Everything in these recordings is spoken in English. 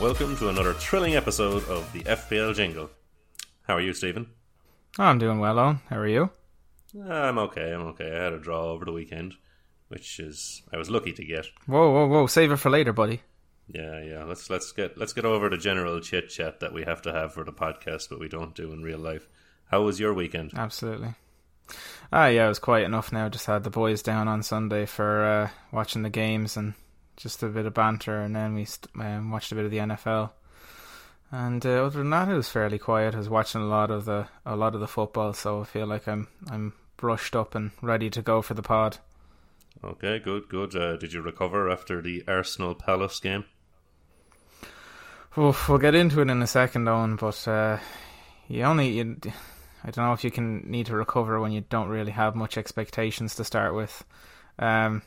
Welcome to another thrilling episode of the FPL Jingle. How are you, Stephen? Oh, I'm doing well, Eoin. How are you? I'm okay, I'm okay. I had a draw over the weekend, which is I was lucky to get. Whoa, whoa, whoa! Save it for later, buddy. Yeah, yeah. Let's let's get let's get over the general chit chat that we have to have for the podcast, but we don't do in real life. How was your weekend? Absolutely. Ah, yeah, it was quiet enough now. Just had the boys down on Sunday for uh, watching the games and just a bit of banter, and then we st- um, watched a bit of the NFL. And uh, other than that, it was fairly quiet. I was watching a lot of the a lot of the football, so I feel like I'm I'm brushed up and ready to go for the pod. Okay, good, good. Uh, did you recover after the Arsenal Palace game? Oof, we'll get into it in a second, Eoin. But uh, you only you, I don't know if you can need to recover when you don't really have much expectations to start with. Um,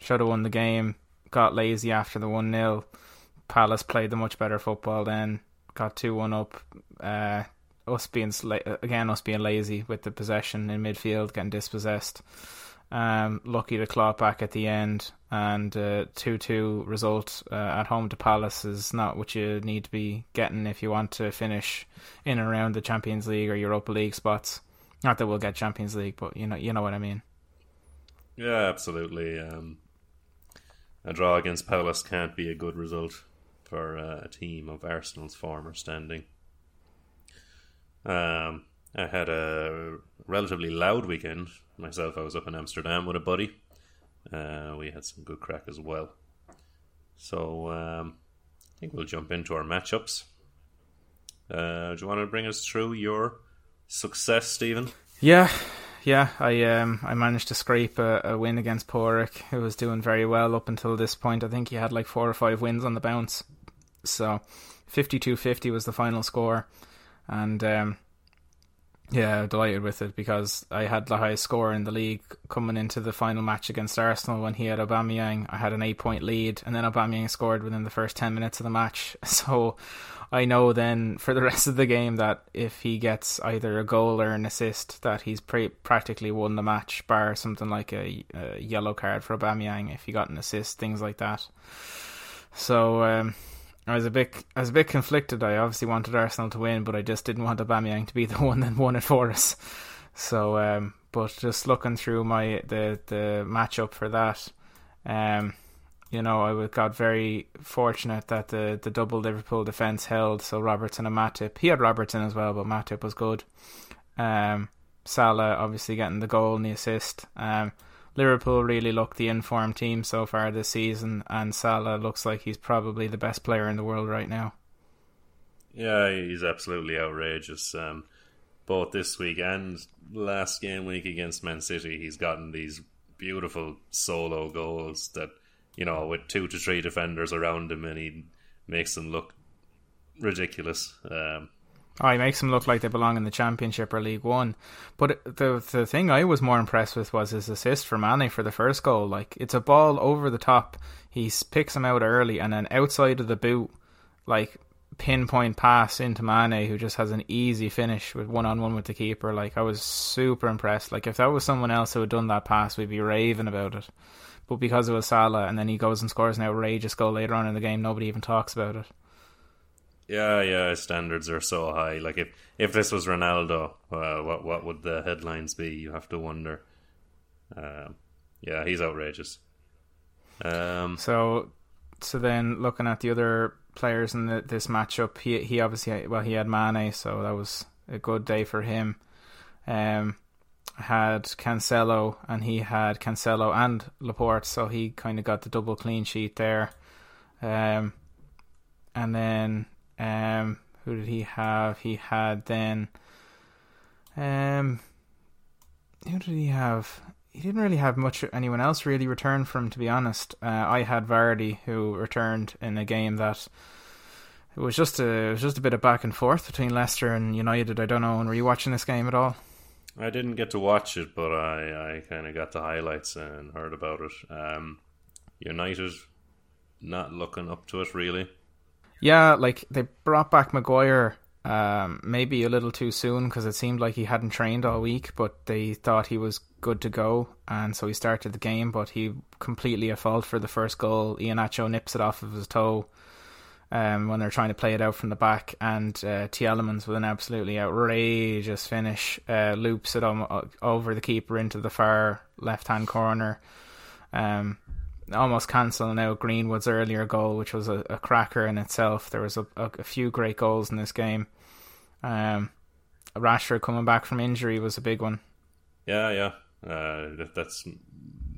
should have won the game. Got lazy after the one 0 Palace played the much better football then. Got two one up. Uh, us being sla- again us being lazy with the possession in midfield, getting dispossessed. Um, lucky to claw back at the end, and two uh, two result uh, at home to Palace is not what you need to be getting if you want to finish in and around the Champions League or Europa League spots. Not that we'll get Champions League, but you know you know what I mean. Yeah, absolutely. Um, a draw against Palace can't be a good result for uh, a team of Arsenal's former standing. Um, I had a relatively loud weekend myself. I was up in Amsterdam with a buddy. Uh, we had some good crack as well. So um, I think we'll jump into our matchups. Uh, do you want to bring us through your success, Stephen? Yeah, yeah. I um I managed to scrape a, a win against Porik, who was doing very well up until this point. I think he had like four or five wins on the bounce. So, fifty-two fifty was the final score, and um, yeah, delighted with it because I had the highest score in the league coming into the final match against Arsenal when he had Aubameyang. I had an eight-point lead, and then Aubameyang scored within the first ten minutes of the match. So I know then for the rest of the game that if he gets either a goal or an assist, that he's pre- practically won the match, bar something like a, a yellow card for Aubameyang if he got an assist, things like that. So. Um, I was a bit, I was a bit conflicted. I obviously wanted Arsenal to win, but I just didn't want Aubameyang to be the one that won it for us. So, um, but just looking through my the the matchup for that, um, you know, I got very fortunate that the the double Liverpool defense held. So Robertson and Matip, he had Robertson as well, but Matip was good. Um, Salah obviously getting the goal and the assist. Um, Liverpool really look the informed team so far this season, and Salah looks like he's probably the best player in the world right now. Yeah, he's absolutely outrageous. Um, both this week and last game week against Man City, he's gotten these beautiful solo goals that you know with two to three defenders around him, and he makes them look ridiculous. Um, Oh, he makes them look like they belong in the Championship or League One. But the the thing I was more impressed with was his assist for Mane for the first goal. Like it's a ball over the top. He picks him out early and then outside of the boot, like pinpoint pass into Mane, who just has an easy finish with one on one with the keeper. Like I was super impressed. Like if that was someone else who had done that pass, we'd be raving about it. But because it was Salah, and then he goes and scores an outrageous goal later on in the game, nobody even talks about it. Yeah, yeah, standards are so high. Like if if this was Ronaldo, uh, what what would the headlines be? You have to wonder. Um, yeah, he's outrageous. Um, so, so then looking at the other players in the, this matchup, he he obviously well he had Mane, so that was a good day for him. Um, had Cancelo and he had Cancelo and Laporte, so he kind of got the double clean sheet there. Um, and then um, who did he have? He had then. Um, who did he have? He didn't really have much anyone else really return from, to be honest. Uh, I had Vardy who returned in a game that it was just a it was just a bit of back and forth between Leicester and United. I don't know. Were you watching this game at all? I didn't get to watch it, but I, I kind of got the highlights and heard about it. Um, United not looking up to it really. Yeah, like they brought back Maguire um, maybe a little too soon because it seemed like he hadn't trained all week, but they thought he was good to go, and so he started the game. But he completely at fault for the first goal. Iheanacho nips it off of his toe, um, when they're trying to play it out from the back, and uh, Tielemans with an absolutely outrageous finish uh, loops it om- over the keeper into the far left hand corner, um, almost cancelling out Greenwood's earlier goal, which was a, a cracker in itself. There was a, a, a, few great goals in this game. Um, Rashford coming back from injury was a big one. Yeah, yeah, uh, that, that's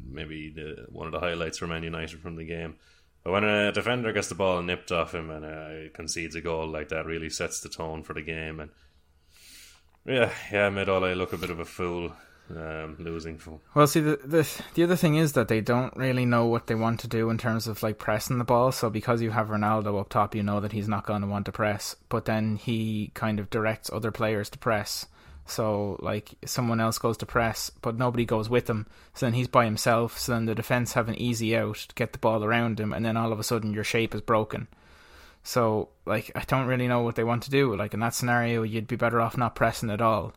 maybe the, one of the highlights for Man United from the game. But when a defender gets the ball nipped off him and uh, concedes a goal like that, really sets the tone for the game. And yeah, yeah, made Ole look a bit of a fool um, losing for. Well, see, the, the the other thing is that they don't really know what they want to do in terms of like pressing the ball. So because you have Ronaldo up top, you know that he's not going to want to press. But then he kind of directs other players to press. So like someone else goes to press, but nobody goes with him. So then he's by himself. So then the defense have an easy out to get the ball around him, and then all of a sudden your shape is broken. So like I don't really know what they want to do. Like in that scenario, you'd be better off not pressing at all.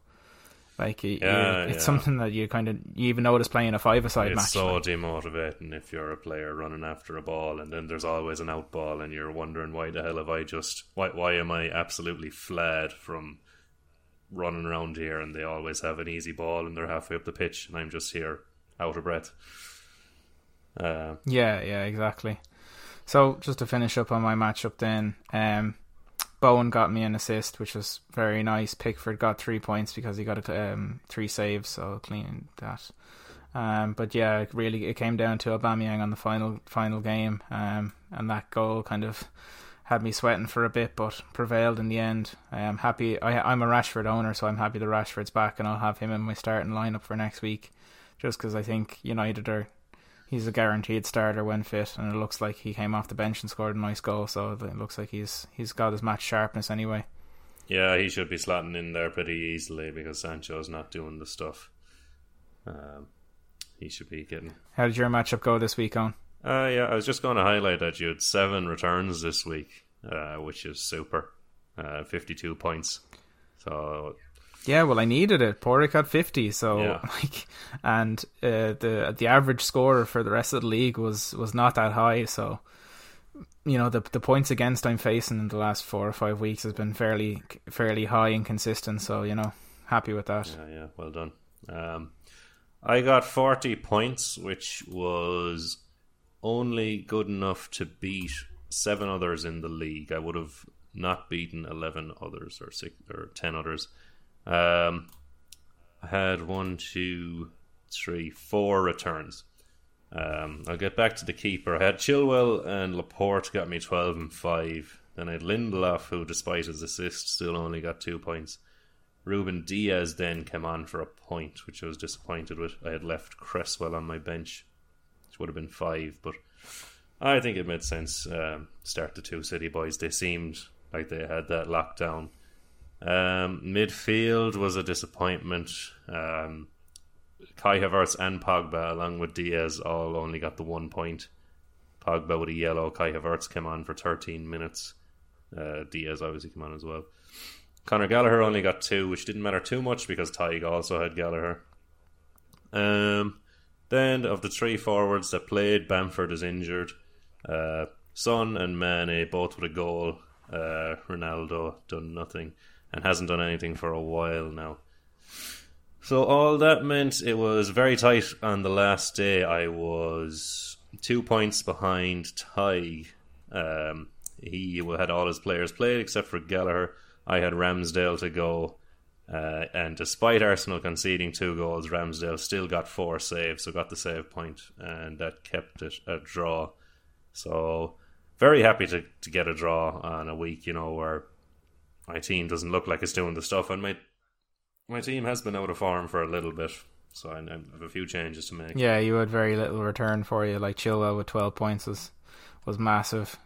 Like yeah, it's yeah. something that you kind of you even notice playing a five-a-side it's match. It's so like. demotivating if you're a player running after a ball, and then there's always an out ball, and you're wondering why the hell have I just why why am I absolutely fled from running around here and they always have an easy ball and they're halfway up the pitch and I'm just here out of breath. Uh, yeah, yeah, exactly. So just to finish up on my matchup then, um, Bowen got me an assist, which was very nice. Pickford got three points because he got a, um, three saves, so clean that. Um, but yeah, it really it came down to Aubameyang on the final final game, um, and that goal kind of had me sweating for a bit, but prevailed in the end. I am happy. I, I'm a Rashford owner, so I'm happy the Rashford's back, and I'll have him in my starting lineup for next week, just because I think United are. He's a guaranteed starter when fit, and it looks like he came off the bench and scored a nice goal. So it looks like he's he's got his match sharpness anyway. Yeah, he should be slotting in there pretty easily because Sancho's not doing the stuff. Um, he should be getting. How did your matchup go this week, on? Uh, yeah, I was just going to highlight that you had seven returns this week, uh, which is super. Uh, 52 points. So. Yeah, well, I needed it. Porrick had 50, so yeah. like, and uh, the the average score for the rest of the league was was not that high. So, you know, the the points against I'm facing in the last four or five weeks has been fairly fairly high and consistent. So, you know, happy with that. Yeah, yeah, well done. Um, I got 40 points, which was only good enough to beat seven others in the league. I would have not beaten eleven others or six or ten others. Um, I had one, two, three, four returns. Um, I'll get back to the keeper. I had Chilwell and Laporte got me twelve and five. Then I had Lindelof, who, despite his assist, still only got two points. Ruben Dias then came on for a point, which I was disappointed with. I had left Cresswell on my bench which would have been five. But I think it made sense. Um, start the two City boys. They seemed like they had that lockdown. Um, midfield was a disappointment. Um, Kai Havertz and Pogba, along with Dias, all only got the one point. Pogba with a yellow. Kai Havertz came on for 13 minutes. Uh, Dias obviously came on as well. Conor Gallagher only got two, which didn't matter too much because Tig also had Gallagher. Um, then of the three forwards that played, Bamford is injured. Uh, Son and Mane both with a goal. Uh, Ronaldo done nothing and hasn't done anything for a while now. So all that meant it was very tight on the last day. I was two points behind Ty. Um, he had all his players played except for Gallagher. I had Ramsdale to go. Uh, and despite Arsenal conceding two goals, Ramsdale still got four saves, so got the save point, and that kept it a draw. So very happy to, to get a draw on a week, you know, where my team doesn't look like it's doing the stuff, and my my team has been out of form for a little bit, so I, have a few changes to make. Yeah, you had very little return for you. Like Chilwell with twelve points was was massive.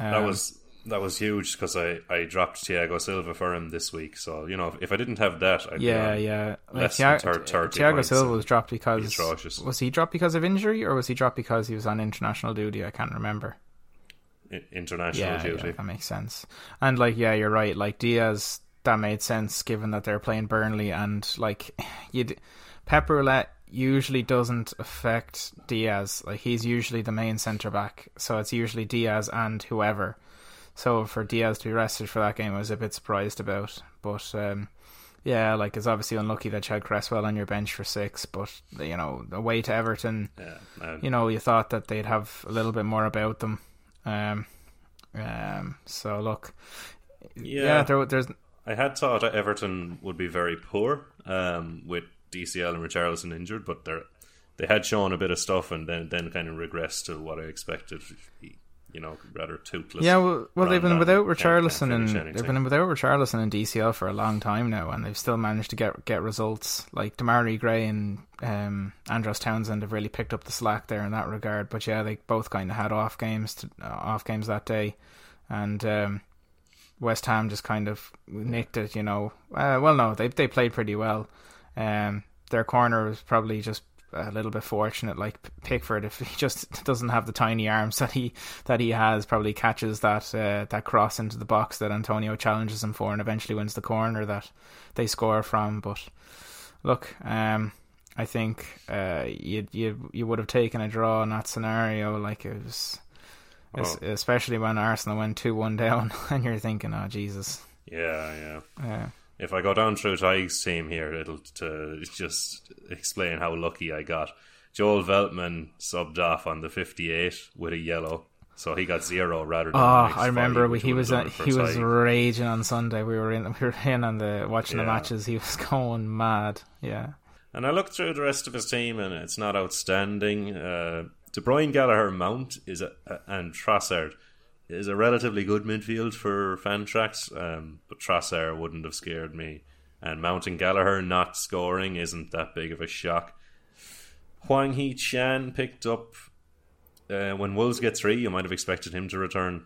Um, that was that was huge because I, I dropped Thiago Silva for him this week. So you know, if I didn't have that, I'd yeah, yeah, less like, than 30 Thiago Silva was dropped because atrocious. was he dropped because of injury or was he dropped because he was on international duty? I can't remember. International yeah, duty. Yeah, that makes sense. And like, yeah, you're right. Like Dias, that made sense given that they're playing Burnley and like you, Pep Roulette usually doesn't affect Dias. Like he's usually the main centre back, so it's usually Dias and whoever. So for Dias to be rested for that game, I was a bit surprised about. But um, yeah, like it's obviously unlucky that you had Cresswell on your bench for six. But you know, away to Everton, Yeah, you know, you thought that they'd have a little bit more about them. Um, um, so look, yeah, Yeah. there, there's I had thought Everton would be very poor um, with DCL and Richarlison injured, but they're they had shown a bit of stuff and then then kind of regressed to what I expected. You know, rather toothless. Yeah, well, well they've been without Richarlison and they've been without Richarlison and DCL for a long time now, and they've still managed to get get results. Like Demarai Gray and um, Andros Townsend have really picked up the slack there in that regard. But yeah, they both kind of had off games to, uh, off games that day, and um, West Ham just kind of nicked it. You know, uh, well, no, they they played pretty well. Um, their corner was probably just a little bit fortunate. Like Pickford, if he just doesn't have the tiny arms that he that he has, probably catches that uh, that cross into the box that Antonio challenges him for, and eventually wins the corner that they score from. But look, um, I think uh, you you you would have taken a draw in that scenario. Like it was. Oh. Especially when Arsenal went two one down, and you're thinking, "Oh Jesus!" Yeah, yeah. Yeah, If I go down through Tyke's team here, it'll to just explain how lucky I got. Joel Veltman subbed off on the 58 with a yellow, so he got zero rather than. Oh, I remember he was he was raging on Sunday. We were in we were in on the watching the matches. He was going mad. Yeah, And I looked through the rest of his team, and it's not outstanding. Uh, De Bruyne, Gallagher, Mount is a, a- and Trossard is a relatively good midfield for Fantrax, um, but Trossard wouldn't have scared me. And Mount and Gallagher not scoring isn't that big of a shock. Hwang Hee-chan picked up uh, when Wolves get three. You might have expected him to return.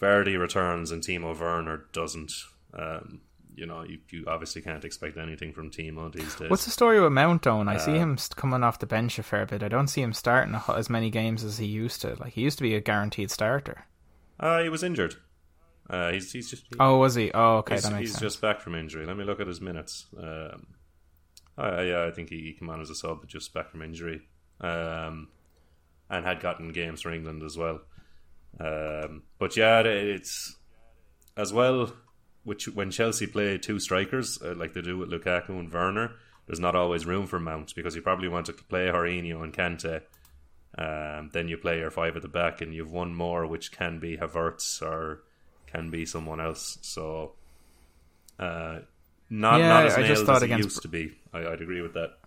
Vardy returns and Timo Werner doesn't. Um, you know, you, you obviously can't expect anything from Timo these days. what's the story with Mount? Eoin? I Uh, see him coming off the bench a fair bit. I don't see him starting as many games as he used to. Like he used to be a guaranteed starter. Uh, he was injured. Uh, he's he's just Oh, was he? Oh, okay, he's, that makes he's sense. just back from injury. Let me look at his minutes. Um, I, yeah, I think he, he came on as a sub, but just back from injury, um, and had gotten games for England as well. Um, but yeah, it- it's as well. Which when Chelsea play two strikers uh, like they do with Lukaku and Werner, there's not always room for Mount because you probably want to play Jorginho and Kante. Um, then you play your five at the back, and you've one more, which can be Havertz or can be someone else. So, uh, not Yeah, not as I just thought as it against- used to be. I, I'd agree with that.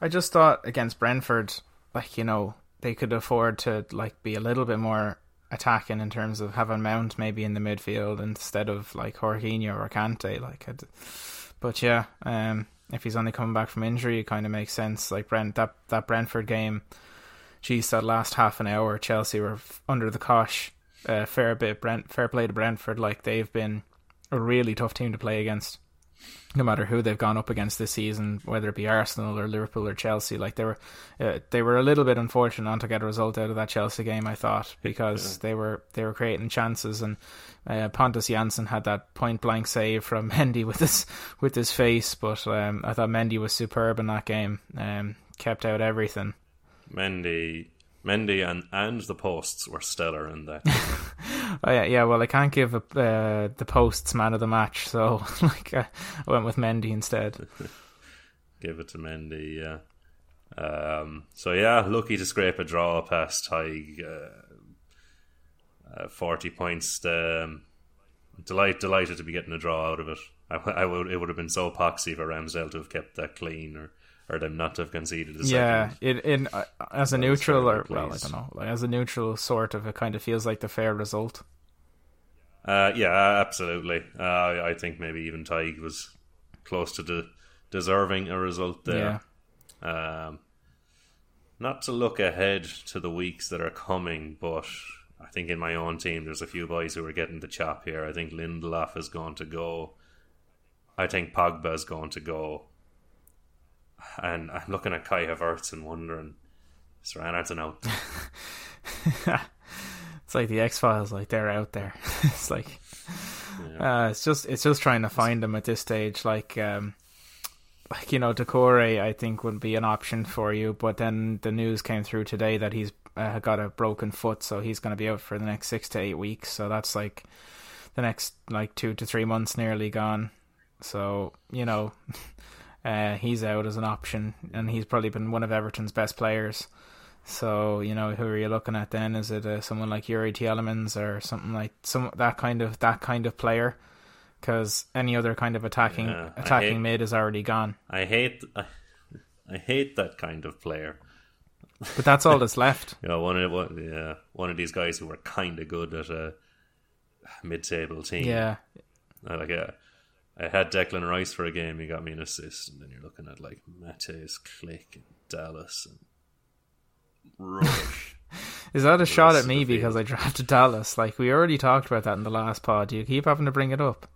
I just thought against Brentford, like you know, they could afford to like be a little bit more attacking in terms of having Mount maybe in the midfield instead of like Jorginho or Kante. Like, I'd, but yeah, um, if he's only coming back from injury, it kind of makes sense. Like Brent that that Brentford game, geez, that last half an hour, Chelsea were f- under the cosh. Uh, fair bit, Brent, fair play to Brentford. Like they've been a really tough team to play against no matter who they've gone up against this season, whether it be Arsenal or Liverpool or Chelsea, like they were, uh, they were a little bit unfortunate not to get a result out of that Chelsea game. I thought because they were they were creating chances, and uh, Pontus Jansson had that point blank save from Mendy with his with his face. But um, I thought Mendy was superb in that game, um, kept out everything. Mendy, Mendy, and and the posts were stellar in that. Oh yeah, yeah. Well, I can't give a, uh, the posts man of the match, so like I went with Mendy instead. Give it to Mendy, yeah. Um, so yeah, lucky to scrape a draw past high uh, uh, forty points. Um, delight, delighted to be getting a draw out of it. I, I would, it would have been so poxy for Ramsdale to have kept that clean, or or them not to have conceded a Yeah, second. it in uh, as a neutral or well, I don't know, like as a neutral sort of, it kind of feels like the fair result. Uh, yeah, absolutely. Uh, I I think maybe even Tig was close to de- deserving a result there. Um, not to look ahead to the weeks that are coming, but I think in my own team, there's a few boys who are getting the chop here. I think Lindelof is going to go. I think Pogba is going to go. And I'm looking at Kai Havertz and wondering, is Ranarton out? It's like the X Files, like they're out there. it's like uh, it's just it's just trying to find them at this stage. Like um, like you know, Doucouré I think would be an option for you, but then the news came through today that he's uh, got a broken foot, so he's going to be out for the next six to eight weeks. So that's like the next like two to three months nearly gone. So you know, uh, he's out as an option, and he's probably been one of Everton's best players. So you know, who are you looking at then? Is it uh, someone like Youri Tielemans or something like some that kind of that kind of player? Because any other kind of attacking Yeah, attacking hate- mid is already gone. I hate I, I hate that kind of player. But that's all that's left. You know, one of one, yeah, one of these guys who were kind of good at a mid-table team. Yeah, like uh, I had Declan Rice for a game. He got me an assist, and then you're looking at like Mateusz Klich and Dallas and Rush. Is that a shot at me because I drafted Dallas? Like we already talked about that in the last pod. Do you keep having to bring it up?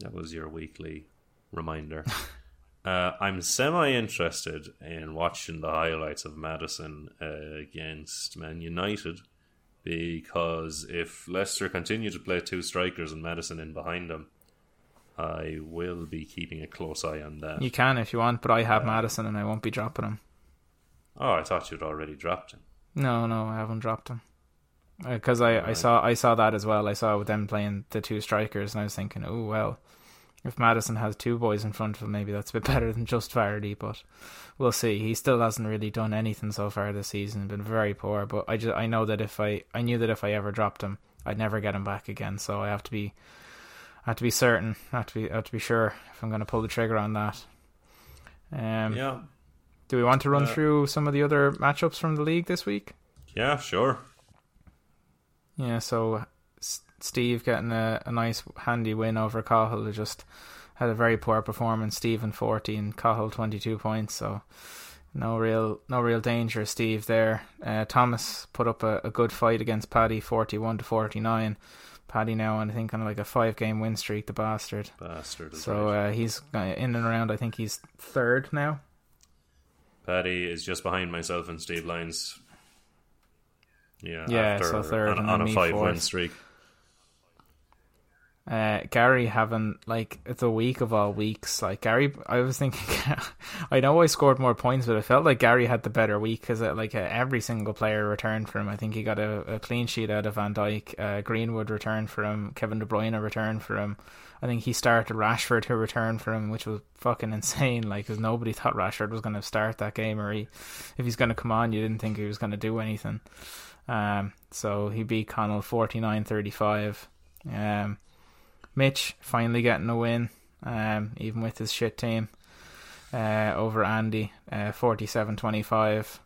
that was your weekly reminder. uh, I'm semi interested in watching the highlights of Maddison uh, against Man United because if Leicester continue to play two strikers and Maddison in behind them, I will be keeping a close eye on that. You can if you want, but I have uh, Maddison and I won't be dropping him. Oh, I thought you'd already dropped him. No, no, I haven't dropped him uh, because I, I saw I saw that as well. I saw them playing the two strikers, and I was thinking, oh well, if Maddison has two boys in front of him, maybe that's a bit better than just Vardy. But we'll see. He still hasn't really done anything so far this season. Been very poor. But I just I know that if I I knew that if I ever dropped him, I'd never get him back again. So I have to be I have to be certain. I have to be I have to be sure if I'm going to pull the trigger on that. Um, Yeah, Do we want to run Uh, through some of the other matchups from the league this week? yeah, sure. Yeah, so S- Steve getting a, a nice handy win over Cahill who just had a very poor performance. Stephen fourteen, Cahill twenty two points, so no real no real danger, Steve there. Uh, Thomas put up a, a good fight against Paddy forty one to forty nine. Paddy now on I think on like a five game win streak, the bastard. Bastard. So uh, he's in and around. I think he's third now. Paddy is just behind myself and Steve Lines. Yeah, Yeah, after, so third on, and on a five win streak. Uh, Gary having like it's a week of all weeks. Like Gary, I was thinking, I know I scored more points, but I felt like Gary had the better week because like uh, every single player returned for him. I think he got a, a clean sheet out of Van Dijk. Uh, Greenwood returned for him. Kevin De Bruyne returned for him. I think he started Rashford to return for him, which was fucking insane. Like, because nobody thought Rashford was going to start that game, or he, if he's going to come on, you didn't think he was going to do anything. Um, so he beat Connell 49-35. Um, Mitch finally getting a win, um, even with his shit team, uh, over Andy, uh, 47-25.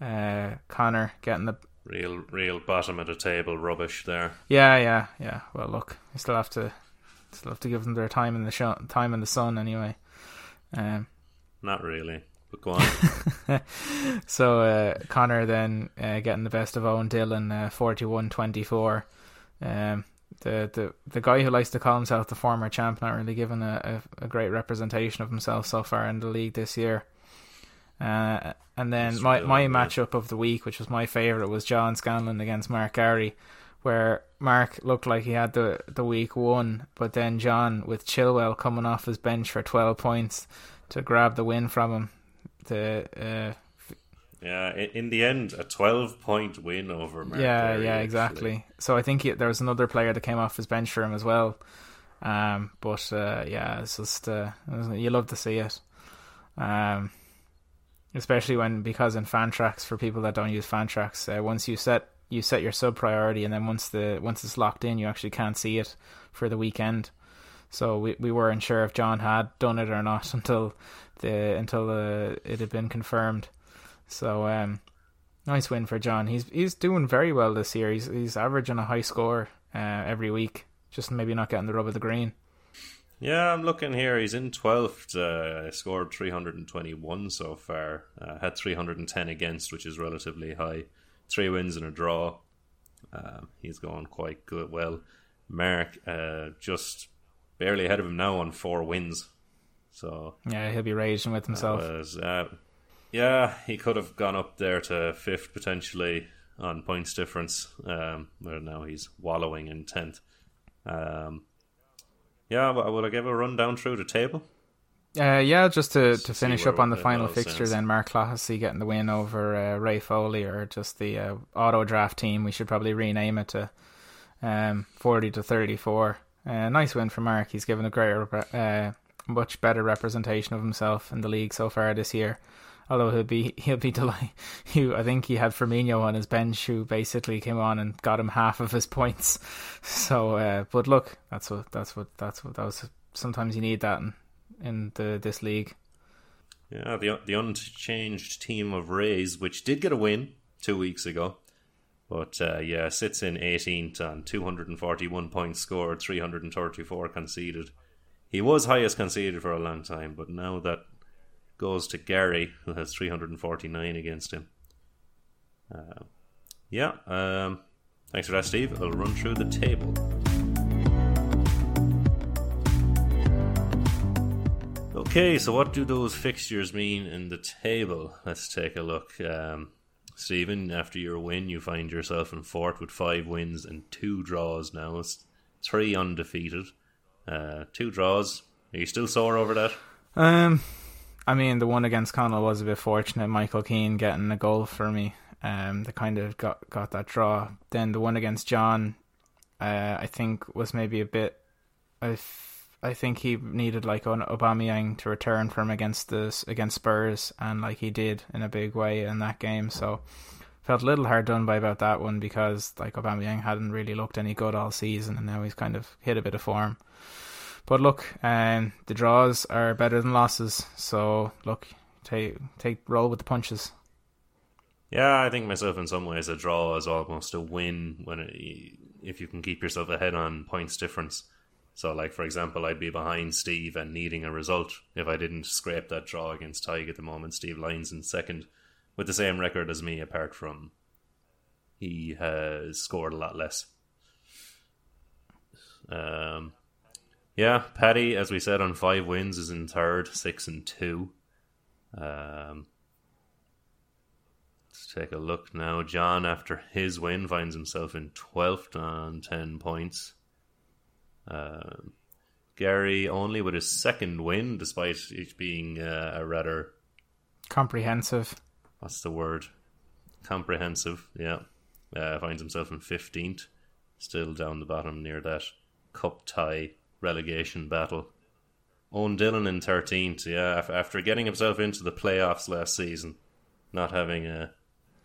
Uh, Connor getting the Real, real bottom of the table rubbish there. yeah, yeah, yeah. Well, look, we still have to still have to give them their time in the show, time in the sun anyway. Um, Not really, but go on. so uh, Connor then uh, getting the best of Owen Dillon, uh, 41-24. Um, the, the the guy who likes to call himself the former champ not really given a, a, a great representation of himself so far in the league this year. Uh, and then Mr. my, my Dillon, matchup of the week, which was my favourite, was John Scanlon against Mark Gary, where Mark looked like he had the, the week one, but then John, with Chilwell coming off his bench for 12 points to grab the win from him, the uh, yeah, in, the end, a 12 point win over Mark yeah, yeah, actually. exactly. So I think he, there was another player that came off his bench for him as well. Um, but uh, yeah, it's just uh, you love to see it. Um, especially when because in Fantrax for people that don't use Fantrax, uh, once you set you set your sub priority, and then once the once it's locked in, you actually can't see it for the weekend. So we we weren't sure if John had done it or not until the until uh, it had been confirmed. So um, nice win for John. He's he's doing very well this year. He's he's averaging a high score uh, every week. Just maybe not getting the rub of the green. Yeah, I'm looking here. He's in 12th. Uh, scored 321 so far. Uh, had 310 against, which is relatively high. Three wins and a draw. Um, he's going quite good. Well, Mark uh, just barely ahead of him now on four wins. So Yeah, he'll be raging with himself. was, uh, yeah, he could have gone up there to fifth potentially on points difference. Um, now he's wallowing in tenth. Um, yeah, but will I give a run down through the table? Uh, yeah, just to, to finish up on the final fixture, stands. then Mark Clohessy getting the win over uh, Ray Foley, or just the uh, auto draft team. We should probably rename it to um, 40 to 34. Uh, nice win for Mark. He's given a great, rep- uh, much better representation of himself in the league so far this year. Although he'll be he'll be delighted. I think he had Firmino on his bench, who basically came on and got him half of his points. So, uh, but look, that's what that's what that's what that was. Sometimes you need that in, in the this league. Yeah, the the unchanged team of Rays, which did get a win two weeks ago, but uh, yeah, sits in 18th on 241 points scored, 334 conceded. He was highest conceded for a long time, but now that goes to Gary, who has 349 against him. Uh, yeah, um, thanks for that, Steve. I'll run through the table. Okay, so what do those fixtures mean in the table? Let's take a look. Um, Stephen, after your win, you find yourself in fourth with five wins and two draws now. It's three undefeated. Uh, two draws. Are you still sore over that? Um, I mean, the one against Connell was a bit fortunate. Michael Keane getting a goal for me. Um, that kind of got got that draw. Then the one against John, uh, I think was maybe a bit. I, I think he needed like an Aubameyang to return from against this against Spurs, and like he did in a big way in that game. So felt a little hard done by about that one because like Aubameyang hadn't really looked any good all season, and now he's kind of hit a bit of form. But look, um, the draws are better than losses. So look, take take roll with the punches. Yeah, I think myself in some ways a draw is almost a win when it, if you can keep yourself ahead on points difference. So, like for example, I'd be behind Steve and needing a result if I didn't scrape that draw against Tig at the moment. Steve Lyons in second with the same record as me, apart from he has scored a lot less. Um, yeah, Paddy, as we said, on five wins is in third, six and two. Um, let's take a look now. John, after his win, finds himself in twelfth on ten points. Um, Gary only with his second win, despite it being uh, a rather Comprehensive. what's the word? Comprehensive, yeah. Uh, finds himself in 15th, still down the bottom near that cup tie relegation battle. Owen Dillon in 13th, yeah, after getting himself into the playoffs last season, not having a,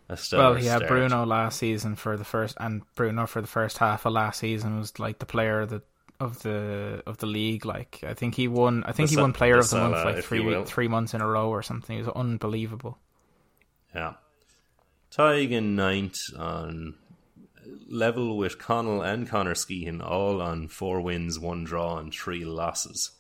a stellar Well, he had start. Bruno last season for the first, and Bruno for the first half of last season was like the player of the of the of the league. Like I think he won. I think The he won Player the of the Month like three three months in a row or something. He was unbelievable. Yeah. Tig in ninth on level with Connell and Connor Skehan, all on four wins, one draw, and three losses.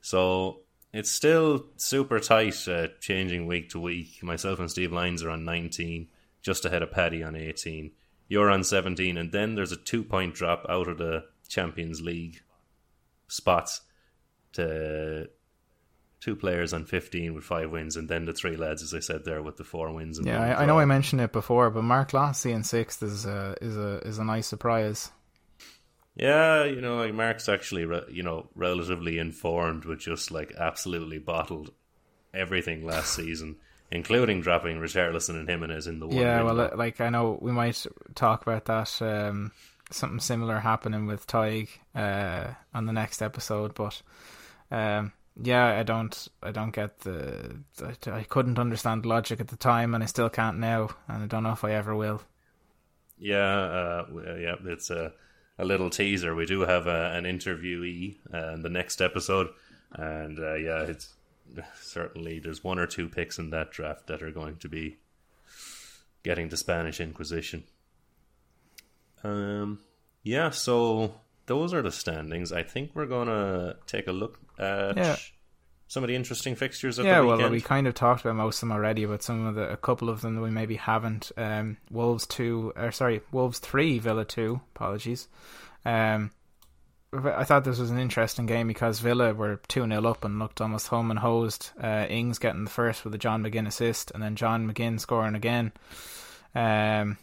So it's still super tight, uh, changing week to week. Myself and Steve Lines are on 19, just ahead of Paddy on 18. You're on 17, and then there's a two point drop out of the Champions League spots to two players on 15 with five wins, and then the three lads, as I said there, with the four wins. And Yeah, I, I know. I mentioned it before, but Mark Lassie in sixth is a is a is a nice surprise. Yeah, you know, like Mark's actually, re- you know, relatively informed with just like absolutely bottled everything last season, including dropping Richarlison and Jimenez in the one. Yeah, well, like I know we might talk about that. Um, something similar happening with Tig uh, on the next episode, but um, yeah, I don't, I don't get the, I, I couldn't understand logic at the time, and I still can't now, and I don't know if I ever will. Yeah, uh, uh, yeah, it's a, a little teaser. We do have a, an interviewee uh, in the next episode, and uh, yeah, it's certainly there's one or two picks in that draft that are going to be getting the Spanish Inquisition. Um, yeah, so those are the standings. I think we're gonna take a look at Yeah. some of the interesting fixtures of yeah, the well, we kind of talked about most of them already, but some of the, a couple of them that we maybe haven't. Um, Wolves two, or sorry, Wolves three, Villa two. Apologies. Um, I thought this was an interesting game because Villa were 2 0 up and looked almost home and hosed. Uh, Ings getting the first with a John McGinn assist, and then John McGinn scoring again um,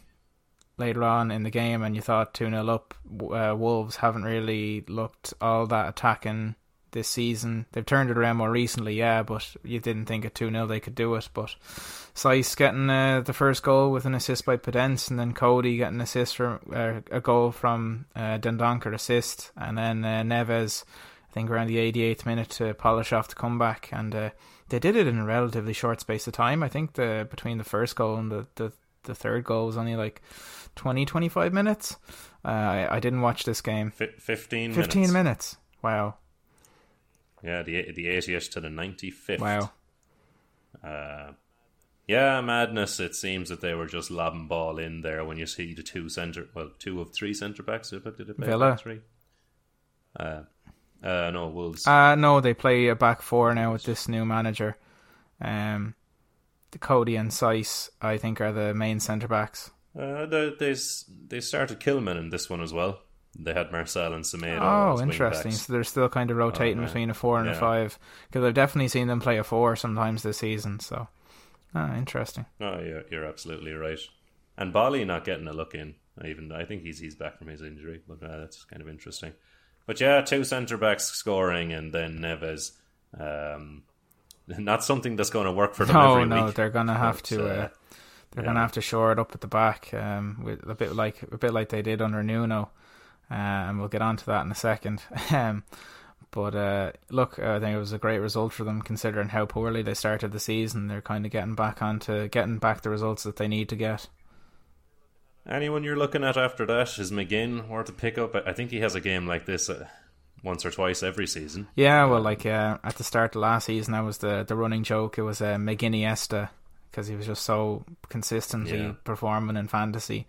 later on in the game. And you thought 2 0 up. Uh, Wolves haven't really looked all that attacking this season. They've turned it around more recently, yeah, but you didn't think at 2 0 they could do it. But Saiss getting uh, the first goal with an assist by Podence, and then Coady getting an assist from uh, a goal from uh, Dendoncker assist, and then uh, Neves, I think around the 88th minute to polish off the comeback. And uh, they did it in a relatively short space of time. I think the between the first goal and the, the, the third goal was only like 20, 25 minutes. Uh, I, I didn't watch this game. F- 15 15 minutes. minutes. Wow. Yeah, the the 80th to the 95th. Wow. Uh, yeah, madness. It seems that they were just lobbing ball in there when you see the two centre, well, two of three centre backs. Did it, did it play Villa. three? Uh, uh, no, Wolves. Uh no, they play a back four now with this new manager. Um, the Coady and Saiss, I think, are the main centre backs. Uh, they, they they started Kilman in this one as well. They had Marçal and Semedo. Oh, interesting. backs. So they're still kind of rotating yeah. between a four and a five because I've definitely seen them play a four sometimes this season. So, ah, interesting. Oh, you're, you're absolutely right. And Boly not getting a look in. Even I think he's he's back from his injury, but uh, that's kind of interesting. But yeah, two centre backs scoring, and then Neves. Um, not something that's going to work for them No, every no, week. they're gonna have But, to. Uh, uh, they're yeah. gonna have to shore it up at the back, um, with a bit like a bit like they did under Nuno, uh, and we'll get onto that in a second. um, but uh, look, I think it was a great result for them considering how poorly they started the season. They're kind of getting back onto getting back the results that they need to get. Anyone you're looking at after that is McGinn or to pick up. I I think he has a game like this uh, once or twice every season. Yeah, well, like uh, at the start of last season, that was the the running joke. It was uh, McGinniesta because he was just so consistently Yeah. performing in fantasy.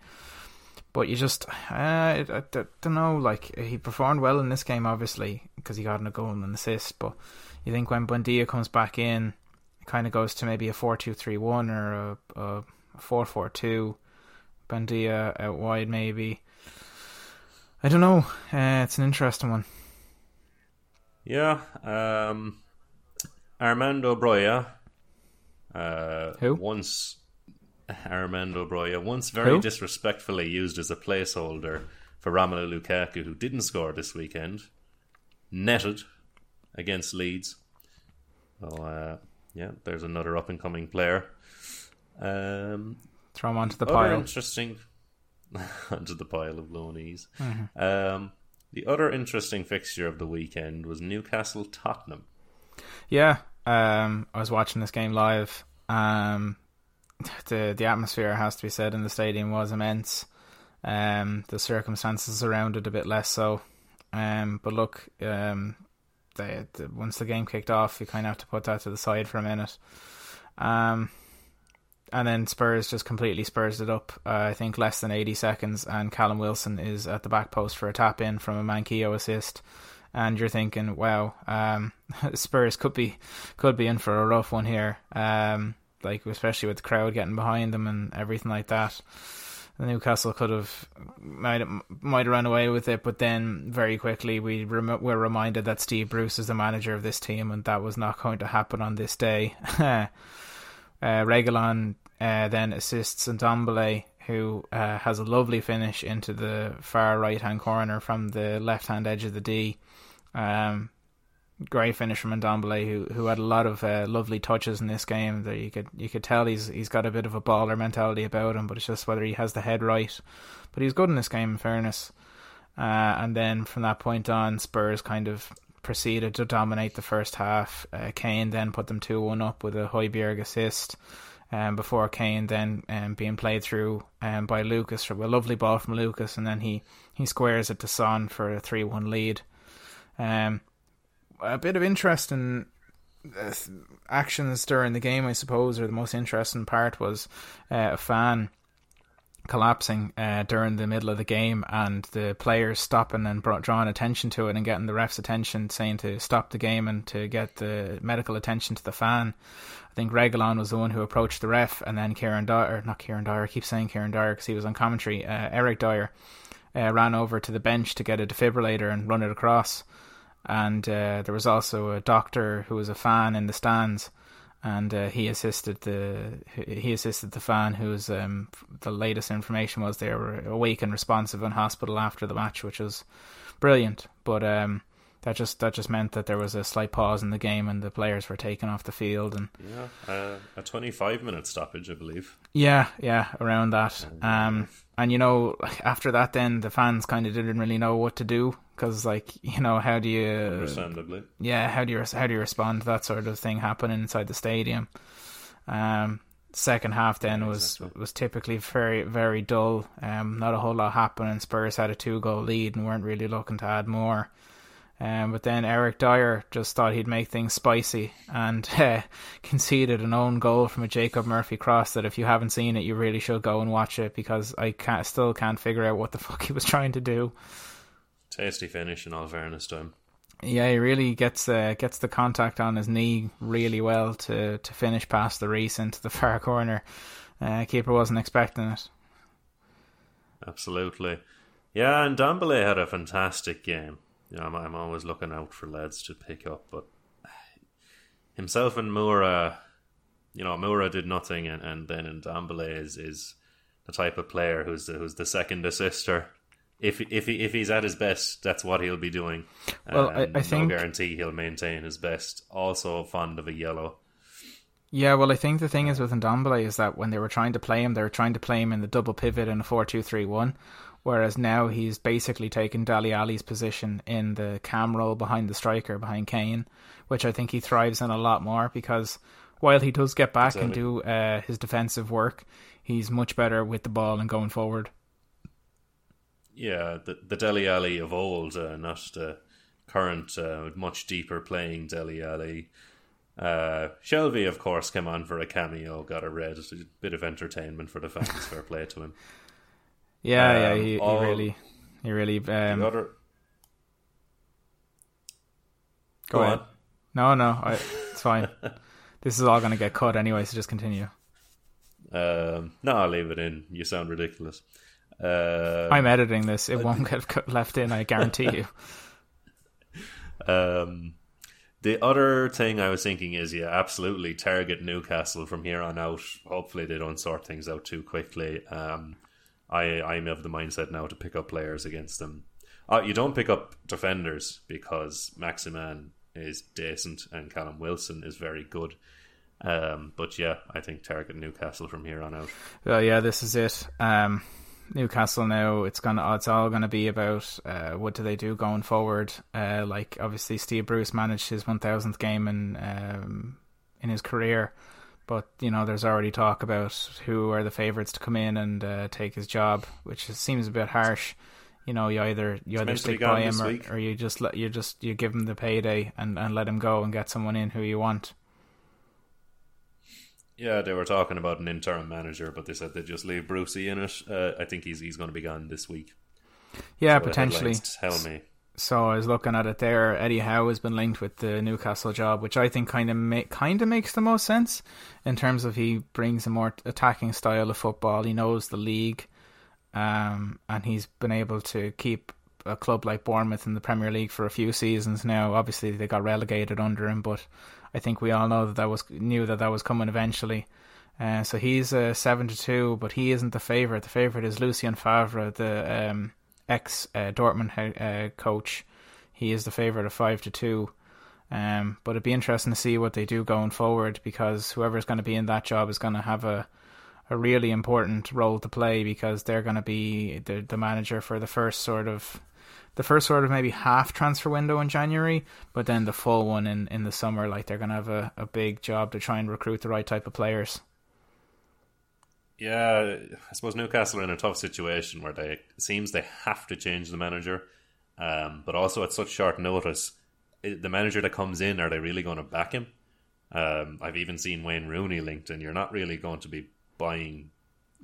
But you just, uh, I, I don't know. Like he performed well in this game, obviously, because he got a goal and an assist. But you think when Buendia comes back in, it kind of goes to maybe a four-two-three-one or a, a four-four-two. Buendia out wide, maybe. I don't know. Uh, it's an interesting one. Yeah. Um, Armando Broja. Uh, Who? Once Armando Broja once very Who? disrespectfully used as a placeholder for Romelu Lukaku, who didn't score this weekend, netted against Leeds. So uh, yeah, there's another up and coming player. Um, Throw him onto the pile. interesting onto the pile of loanees. Mm-hmm. Um, the other interesting fixture of the weekend was Newcastle Tottenham. Yeah, um, I was watching this game live. Um, the the atmosphere has to be said in the stadium was immense. Um, the circumstances around it a bit less so. Um, but look, um, the, the, once the game kicked off, you kind of have to put that to the side for a minute. Um, and then Spurs just completely spurs it up. Uh, I think less than 80 seconds, and Callum Wilson is at the back post for a tap in from a Manquillo assist. And you're thinking, wow, um, Spurs could be could be in for a rough one here. Um, like especially with the crowd getting behind them and everything like that. Newcastle could have might might have run away with it, but then very quickly we rem- were reminded that Steve Bruce is the manager of this team, and that was not going to happen on this day. uh, Reguilón uh, then assists Ndombele, who uh, has a lovely finish into the far right hand corner from the left hand edge of the D. Um, great finish from Ndombele, who who had a lot of uh, lovely touches in this game. That you could you could tell he's he's got a bit of a baller mentality about him, but it's just whether he has the head right. But he's good in this game, in fairness. Uh, and then from that point on, Spurs kind of proceeded to dominate the first half. Uh, Kane then put them two one up with a Højbjerg assist. Um, before Kane then um, being played through um, by Lucas from a lovely ball from Lucas, and then he, he squares it to Son for a three one lead. Um, a bit of interesting uh, actions during the game, I suppose, or the most interesting part was uh, a fan collapsing uh, during the middle of the game and the players stopping and brought, drawing attention to it and getting the ref's attention, saying to stop the game and to get the medical attention to the fan. I think Reguilón was the one who approached the ref, and then Kieran Dyer, not Kieran Dyer, I keep saying Kieran Dyer because he was on commentary, uh, Eric Dier uh, ran over to the bench to get a defibrillator and run it across. And uh, there was also a doctor who was a fan in the stands and uh, he assisted the he assisted the fan whose um, the latest information was they were awake and responsive in hospital after the match, which was brilliant. But um, that just that just meant that there was a slight pause in the game and the players were taken off the field and yeah, uh, a 25 minute stoppage, I believe. Yeah, yeah, around that. Um, and you know, after that, then the fans kind of didn't really know what to do because, like, you know, how do you, understandably, yeah, how do you how do you respond to that sort of thing happening inside the stadium? Um, second half then yeah, was exactly. was typically very very dull. Um, not a whole lot happening. Spurs had a two goal lead and weren't really looking to add more. Um, but then Eric Dier just thought he'd make things spicy and uh, conceded an own goal from a Jacob Murphy cross. That if you haven't seen it, you really should go and watch it because I can't, still can't figure out what the fuck he was trying to do. Tasty finish, in all fairness, time. Yeah, he really gets uh, gets the contact on his knee really well to, to finish past the race into the far corner. Uh, keeper wasn't expecting it. Absolutely, yeah. And Ndombele had a fantastic game. You know, I'm, I'm always looking out for lads to pick up, but himself and Moura, you know, Moura did nothing, and, and then Ndombele is is the type of player who's the, who's the second assister if if he, if he's at his best, that's what he'll be doing. Well, I, I think no guarantee he'll maintain his best. Also fond of a yellow. Yeah, well, I think the thing is with Ndombele is that when they were trying to play him, they were trying to play him in the double pivot in a four-two-three-one, whereas now he's basically taken Dele Alli's position in the cam role behind the striker, behind Kane, which I think he thrives in a lot more because while he does get back exactly. and do uh, his defensive work, he's much better with the ball and going forward yeah, the the Dele Alli of old, uh, not the current, uh, much deeper playing Dele Alli. Uh, Shelvey, of course, came on for a cameo, got a red, a bit of entertainment for the fans. fair play to him. Yeah, um, yeah, he, he really, he really. Um, other... Go, Go ahead. On. No, no, I, it's fine. this is all going to get cut anyway, so just continue. Um, no, I'll leave it in. You sound ridiculous. Uh, I'm editing this. It won't get left in. I guarantee you. Um, the other thing I was thinking is, yeah, absolutely target Newcastle from here on out. Hopefully, they don't sort things out too quickly. Um, I I'm of the mindset now to pick up players against them. Uh, you don't pick up defenders because Maximin is decent and Callum Wilson is very good. Um, but yeah, I think target Newcastle from here on out. Well, yeah, this is it. Um, Newcastle now, it's gonna it's all gonna be about uh, what do they do going forward. Uh, like obviously, Steve Bruce managed his one thousandth game in um, in his career, but you know there's already talk about who are the favourites to come in and uh, take his job, which seems a bit harsh. You know, you either you either stick by him or, or, you just let you just you give him the payday and, and let him go and get someone in who you want. Yeah, they were talking about an interim manager, but they said they'd just leave Brucey in it. Uh, I think he's he's going to be gone this week. Yeah, so potentially. Tell me. So I was looking at it there. Eddie Howe has been linked with the Newcastle job, which I think kind of make kind of makes the most sense in terms of he brings a more attacking style of football. He knows the league, um, and he's been able to keep a club like Bournemouth in the Premier League for a few seasons now. Obviously, they got relegated under him, but I think we all know that that was knew that that was coming eventually. Uh, so he's uh, seven to two, but he isn't the favorite. The favorite is Lucien Favre, the um, ex uh, Dortmund uh, coach. He is the favorite of five to two. Um, but it'd be interesting to see what they do going forward because whoever's going to be in that job is going to have a a really important role to play because they're going to be the the manager for the first sort of the first sort of maybe half transfer window in January, but then the full one in, in the summer. Like they're going to have a, a big job to try and recruit the right type of players. Yeah, I suppose Newcastle are in a tough situation where they it seems they have to change the manager, um, but also at such short notice, the manager that comes in, are they really going to back him? Um, I've even seen Wayne Rooney linked, and you're not really going to be buying,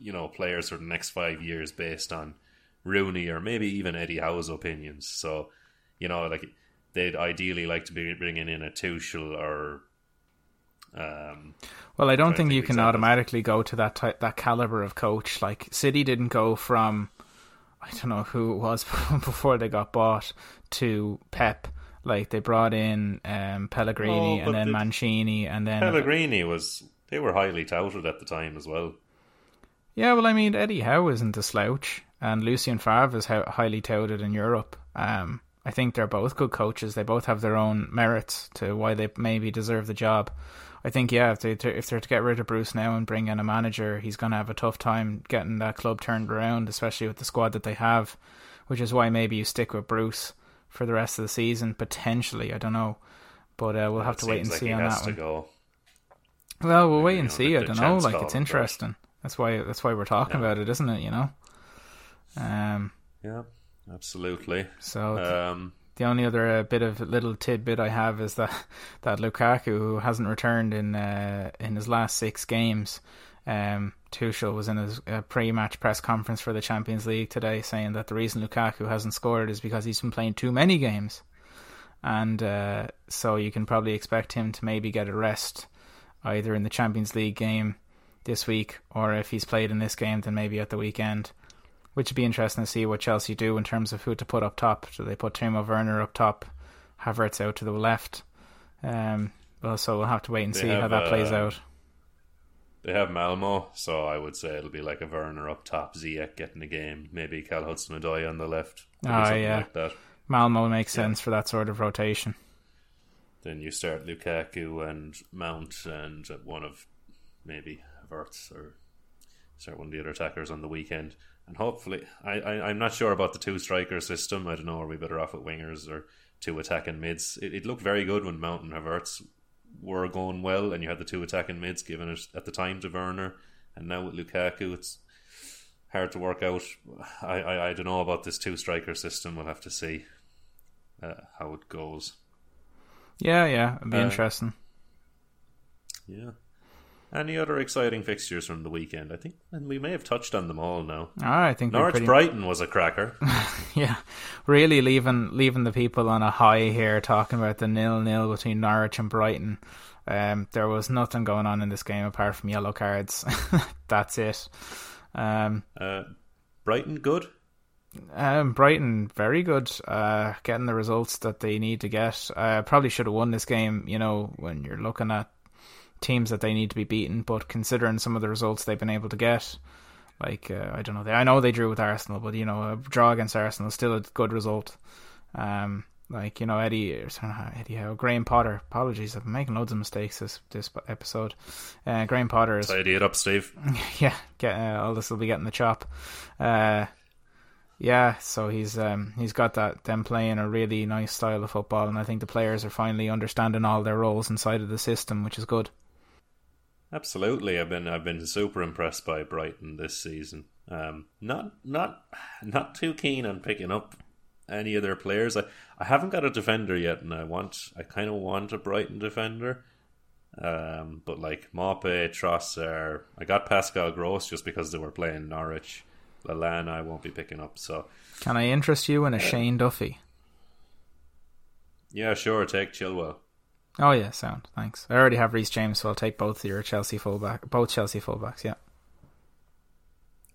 you know, players for the next five years based on Rooney or maybe even Eddie Howe's opinions. So, you know, like they'd ideally like to be bringing in a Tuchel or. Um, well, I don't think, you can automatically go to that type, that caliber of coach. Like City didn't go from, I don't know who it was before they got bought to Pep. Like they brought in um, Pellegrini and then Mancini and then Pellegrini was they were highly touted at the time as well. Yeah, well, I mean Eddie Howe isn't a slouch and Lucien Favre is highly touted in Europe. Um, I think they're both good coaches. They both have their own merits to why they maybe deserve the job. I think yeah, if they if they're to get rid of Bruce now and bring in a manager, he's going to have a tough time getting that club turned around, especially with the squad that they have. Which is why maybe you stick with Bruce for the rest of the season potentially. I don't know, but uh, we'll have to wait and like see on that one. Go. Well, we'll wait and see. I don't know. Like it's it. interesting. That's why. That's why we're talking Yeah. about it, isn't it? You know. Um. Yeah, absolutely. So Um, the only other uh, bit of little tidbit I have is that that Lukaku, who hasn't returned in uh, in his last six games, um, Tuchel was in his uh, pre-match press conference for the Champions League today, saying that the reason Lukaku hasn't scored is because he's been playing too many games, and uh, so you can probably expect him to maybe get a rest either in the Champions League game this week, or if he's played in this game, then maybe at the weekend which would be interesting to see what Chelsea do in terms of who to put up top. Do they put Timo Werner up top, Havertz out to the left? Um, well, so we'll have to wait and They see how have, that plays uh, out. they have Malmo, so I would say it'll be like a Werner up top, Ziyech getting the game, maybe Cal Hudson Odoi on the left. Ah, something yeah. like that. Malmo makes yeah. sense for that sort of rotation. Then you start Lukaku and Mount and one of maybe Havertz or start one of the other attackers on the weekend. And hopefully, I, I, I'm not sure about the two striker system. I don't know, are we better off with wingers or two attacking mids? It, it looked very good when Mount and Havertz were going well, and you had the two attacking mids given it at the time to Werner. And now with Lukaku, it's hard to work out. I, I, I don't know about this two striker system. We'll have to see uh, how it goes. Yeah, yeah, it'd be Uh, interesting. Yeah. Any other exciting fixtures from the weekend? I think, and we may have touched on them all now. Ah, I think Norwich pretty, Brighton was a cracker. yeah, really leaving leaving the people on a high here, talking about the nil nil between Norwich and Brighton. Um, there was nothing going on in this game apart from yellow cards. That's it. Um, Uh, Brighton good. Um, Brighton very good. Uh, getting the results that they need to get. Uh, probably should have won this game. You know, when you're looking at teams that they need to be beaten, but considering some of the results they've been able to get, like uh, I don't know, they, I know they drew with Arsenal, but you know, a draw against Arsenal is still a good result. Um, like you know, Eddie, sorry, Eddie Howe, Graham Potter. Apologies, I've been making loads of mistakes this this episode. Uh, Graham Potter is Tidy it up, Steve. yeah, get uh, all this will be getting the chop. Uh, yeah, so he's um he's got that them playing a really nice style of football, and I think the players are finally understanding all their roles inside of the system, which is good. Absolutely, I've been I've been super impressed by Brighton this season. Um, not not not too keen on picking up any of their players. I, I haven't got a defender yet, and I want I kind of want a Brighton defender. Um, but like Maupay, Trossard, I got Pascal Gross just because they were playing Norwich. Lallana, I won't be picking up. So Can I interest you in a Shane Duffy? yeah, sure, take Chilwell. Oh yeah, sound. Thanks. I already have Reece James, so I'll take both your Chelsea fullback, both Chelsea fullbacks. Yeah,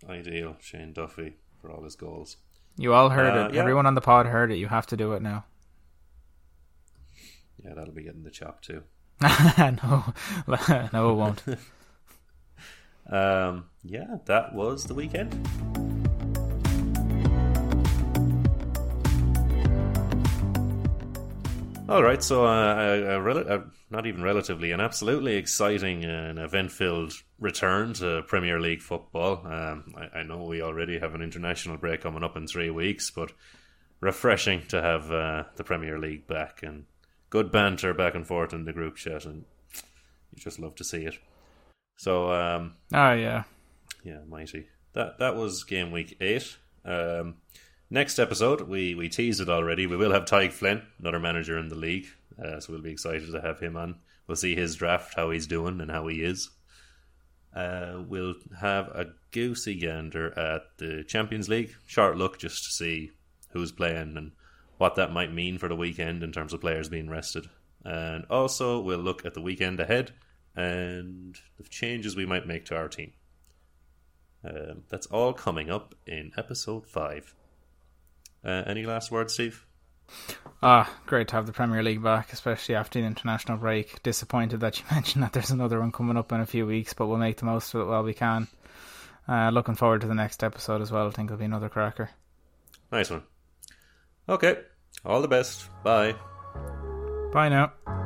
Ideal, Shane Duffy for all his goals. you all heard Uh, it. yeah. Everyone on the pod heard it. You have to do it now. Yeah, that'll be getting the chop too. no, no, it won't. Um, yeah, that was the weekend. All right, so uh, a, a, rel- a, not even relatively, an absolutely exciting and event-filled return to Premier League football. Um, I, I know we already have an international break coming up in three weeks, but refreshing to have uh, the Premier League back and good banter back and forth in the group chat, and you just love to see it. So, um, Oh yeah, yeah, mighty. That that was game week eight. Um, next episode, we we teased it already. We will have Tyke Flynn, another manager in the league, uh, so we'll be excited to have him on. We'll see his draft, how he's doing, and how he is. Uh, we'll have a goosey gander at the Champions League. Short look just to see who's playing and what that might mean for the weekend in terms of players being rested. And also, we'll look at the weekend ahead and the changes we might make to our team. Um, that's all coming up in episode 5. Uh, any last words, Steve? Ah, great to have the Premier League back, especially after the international break. Disappointed that you mentioned that there's another one coming up in a few weeks, but we'll make the most of it while we can. Uh, looking forward to the next episode as well. I think it'll be another cracker. Nice one. Okay. All the best. Bye. Bye now.